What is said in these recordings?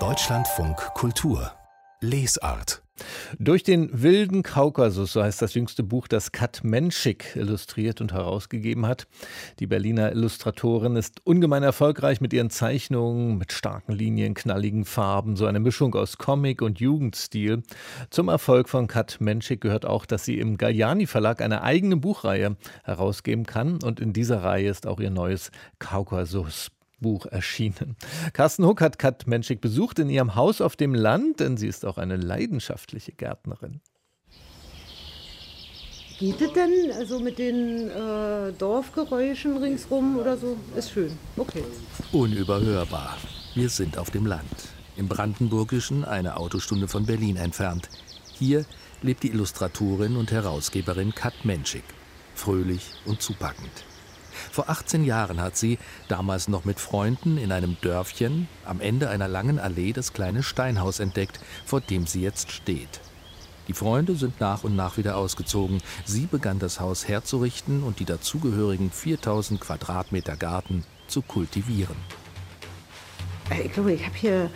Deutschlandfunk Kultur Lesart durch den wilden Kaukasus, so heißt das jüngste Buch, das Kat Menschik illustriert und herausgegeben hat. Die Berliner Illustratorin ist ungemein erfolgreich mit ihren Zeichnungen, mit starken Linien, knalligen Farben, so eine Mischung aus Comic und Jugendstil. Zum Erfolg von Kat Menschik gehört auch, dass sie im Galliani Verlag eine eigene Buchreihe herausgeben kann und in dieser Reihe ist auch ihr neues Kaukasus Buch erschienen. Carsten Huck hat Kat Menschik besucht in ihrem Haus auf dem Land, denn sie ist auch eine leidenschaftliche Gärtnerin. Geht es denn also mit den äh, Dorfgeräuschen ringsrum oder so? Ist schön. Okay. Unüberhörbar. Wir sind auf dem Land. Im Brandenburgischen, eine Autostunde von Berlin entfernt. Hier lebt die Illustratorin und Herausgeberin Kat Menschik. Fröhlich und zupackend. Vor 18 Jahren hat sie, damals noch mit Freunden, in einem Dörfchen am Ende einer langen Allee das kleine Steinhaus entdeckt, vor dem sie jetzt steht. Die Freunde sind nach und nach wieder ausgezogen. Sie begann das Haus herzurichten und die dazugehörigen 4000 Quadratmeter Garten zu kultivieren. Äh, ich glaube, ich habe hier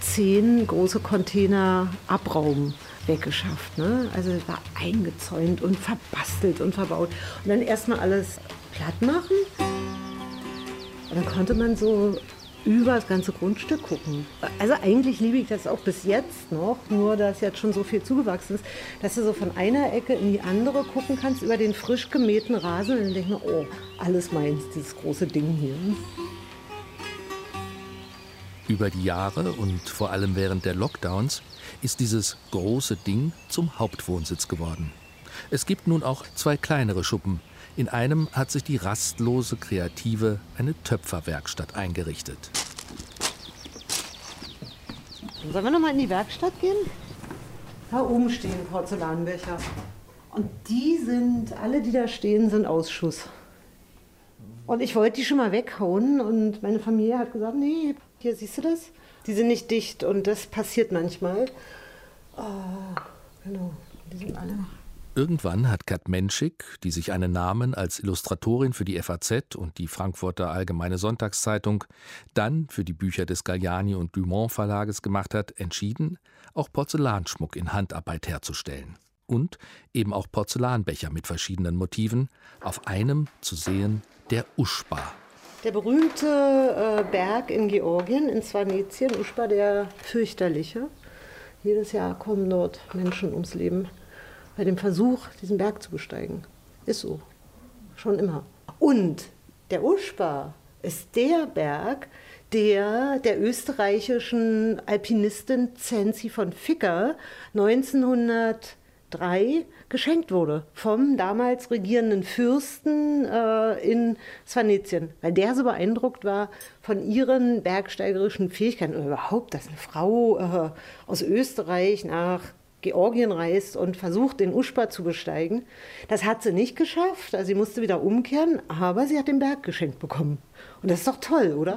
zehn große Container Abraum weggeschafft. Ne? Also war eingezäunt und verbastelt und verbaut. Und dann erstmal alles platt machen. Und dann konnte man so über das ganze Grundstück gucken. Also eigentlich liebe ich das auch bis jetzt noch, nur dass jetzt schon so viel zugewachsen ist, dass du so von einer Ecke in die andere gucken kannst über den frisch gemähten Rasen und dann denke ich mir, oh, alles meins, dieses große Ding hier. Über die Jahre und vor allem während der Lockdowns ist dieses große Ding zum Hauptwohnsitz geworden. Es gibt nun auch zwei kleinere Schuppen, in einem hat sich die rastlose Kreative eine Töpferwerkstatt eingerichtet. Sollen wir noch mal in die Werkstatt gehen? Da oben stehen Porzellanbecher. Und die sind, alle, die da stehen, sind Ausschuss. Und ich wollte die schon mal weghauen und meine Familie hat gesagt, nee, hier siehst du das? Die sind nicht dicht und das passiert manchmal. Oh, genau, die sind alle Irgendwann hat Kat Menschik, die sich einen Namen als Illustratorin für die FAZ und die Frankfurter Allgemeine Sonntagszeitung, dann für die Bücher des Galliani und Dumont Verlages gemacht hat, entschieden, auch Porzellanschmuck in Handarbeit herzustellen. Und eben auch Porzellanbecher mit verschiedenen Motiven, auf einem zu sehen der Uschba. Der berühmte äh, Berg in Georgien, in Svanetien, Uschba der fürchterliche. Jedes Jahr kommen dort Menschen ums Leben bei dem Versuch, diesen Berg zu besteigen. Ist so. Schon immer. Und der Uschba ist der Berg, der der österreichischen Alpinistin Zenzi von Ficker 1903 geschenkt wurde vom damals regierenden Fürsten äh, in Svanetien, weil der so beeindruckt war von ihren bergsteigerischen Fähigkeiten oder überhaupt, dass eine Frau äh, aus Österreich nach Georgien reist und versucht, den Uschba zu besteigen. Das hat sie nicht geschafft, also sie musste wieder umkehren, aber sie hat den Berg geschenkt bekommen. Und das ist doch toll, oder?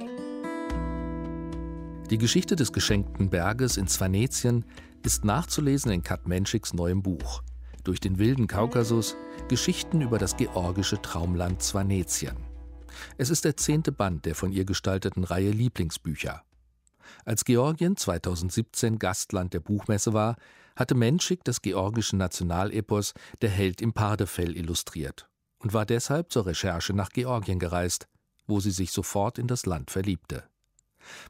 Die Geschichte des geschenkten Berges in Svanetien ist nachzulesen in Kat Menschiks neuem Buch. Durch den wilden Kaukasus Geschichten über das georgische Traumland Svanetien. Es ist der zehnte Band der von ihr gestalteten Reihe Lieblingsbücher. Als Georgien 2017 Gastland der Buchmesse war, hatte Menschik das georgische Nationalepos Der Held im Pardefell illustriert und war deshalb zur Recherche nach Georgien gereist, wo sie sich sofort in das Land verliebte.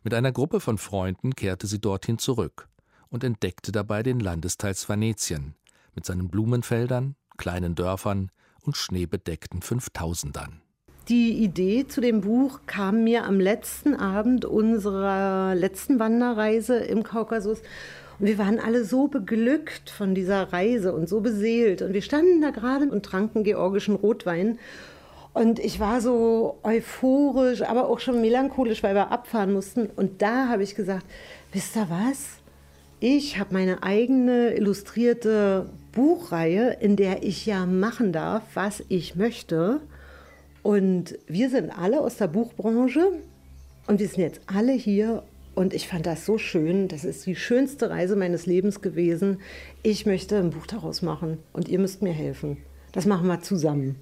Mit einer Gruppe von Freunden kehrte sie dorthin zurück und entdeckte dabei den Landesteil Svanetien mit seinen Blumenfeldern, kleinen Dörfern und schneebedeckten Fünftausendern. Die Idee zu dem Buch kam mir am letzten Abend unserer letzten Wanderreise im Kaukasus. Und wir waren alle so beglückt von dieser Reise und so beseelt. Und wir standen da gerade und tranken georgischen Rotwein. Und ich war so euphorisch, aber auch schon melancholisch, weil wir abfahren mussten. Und da habe ich gesagt, wisst ihr was? Ich habe meine eigene illustrierte Buchreihe, in der ich ja machen darf, was ich möchte. Und wir sind alle aus der Buchbranche und wir sind jetzt alle hier und ich fand das so schön. Das ist die schönste Reise meines Lebens gewesen. Ich möchte ein Buch daraus machen und ihr müsst mir helfen. Das machen wir zusammen.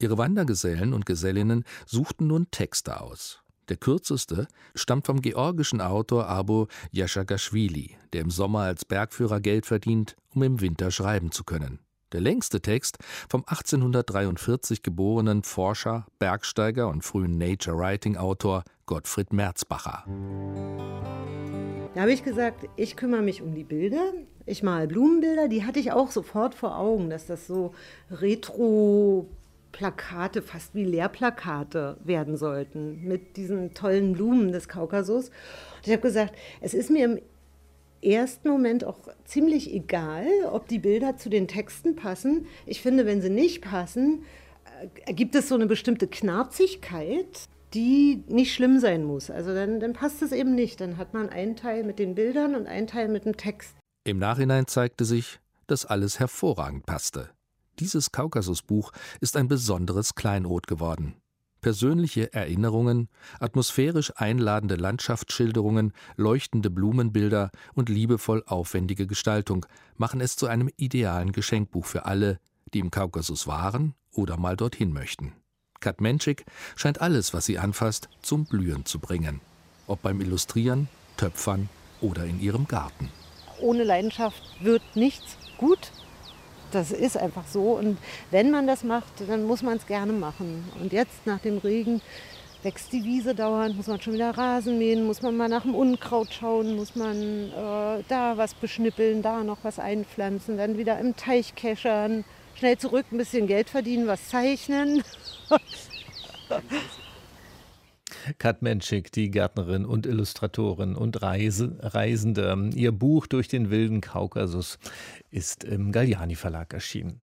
Ihre Wandergesellen und Gesellinnen suchten nun Texte aus. Der kürzeste stammt vom georgischen Autor Abo Yashagashvili, der im Sommer als Bergführer Geld verdient, um im Winter schreiben zu können. Der längste Text vom 1843 geborenen Forscher, Bergsteiger und frühen Nature Writing Autor Gottfried Merzbacher. Da habe ich gesagt, ich kümmere mich um die Bilder. Ich male Blumenbilder, die hatte ich auch sofort vor Augen, dass das so retro Plakate, fast wie Lehrplakate werden sollten mit diesen tollen Blumen des Kaukasus. Und ich habe gesagt, es ist mir im ersten Moment auch ziemlich egal, ob die Bilder zu den Texten passen. Ich finde, wenn sie nicht passen, ergibt es so eine bestimmte Knarzigkeit, die nicht schlimm sein muss. Also dann, dann passt es eben nicht. Dann hat man einen Teil mit den Bildern und einen Teil mit dem Text. Im Nachhinein zeigte sich, dass alles hervorragend passte. Dieses Kaukasusbuch ist ein besonderes Kleinod geworden. Persönliche Erinnerungen, atmosphärisch einladende Landschaftsschilderungen, leuchtende Blumenbilder und liebevoll aufwendige Gestaltung machen es zu einem idealen Geschenkbuch für alle, die im Kaukasus waren oder mal dorthin möchten. Kat Menschik scheint alles, was sie anfasst, zum Blühen zu bringen. Ob beim Illustrieren, Töpfern oder in ihrem Garten. Ohne Leidenschaft wird nichts gut. Das ist einfach so. Und wenn man das macht, dann muss man es gerne machen. Und jetzt nach dem Regen wächst die Wiese dauernd, muss man schon wieder Rasen mähen, muss man mal nach dem Unkraut schauen, muss man äh, da was beschnippeln, da noch was einpflanzen, dann wieder im Teich keschern, schnell zurück, ein bisschen Geld verdienen, was zeichnen. Kat Menschik, die Gärtnerin und Illustratorin und Reise, Reisende. Ihr Buch durch den wilden Kaukasus ist im Galliani Verlag erschienen.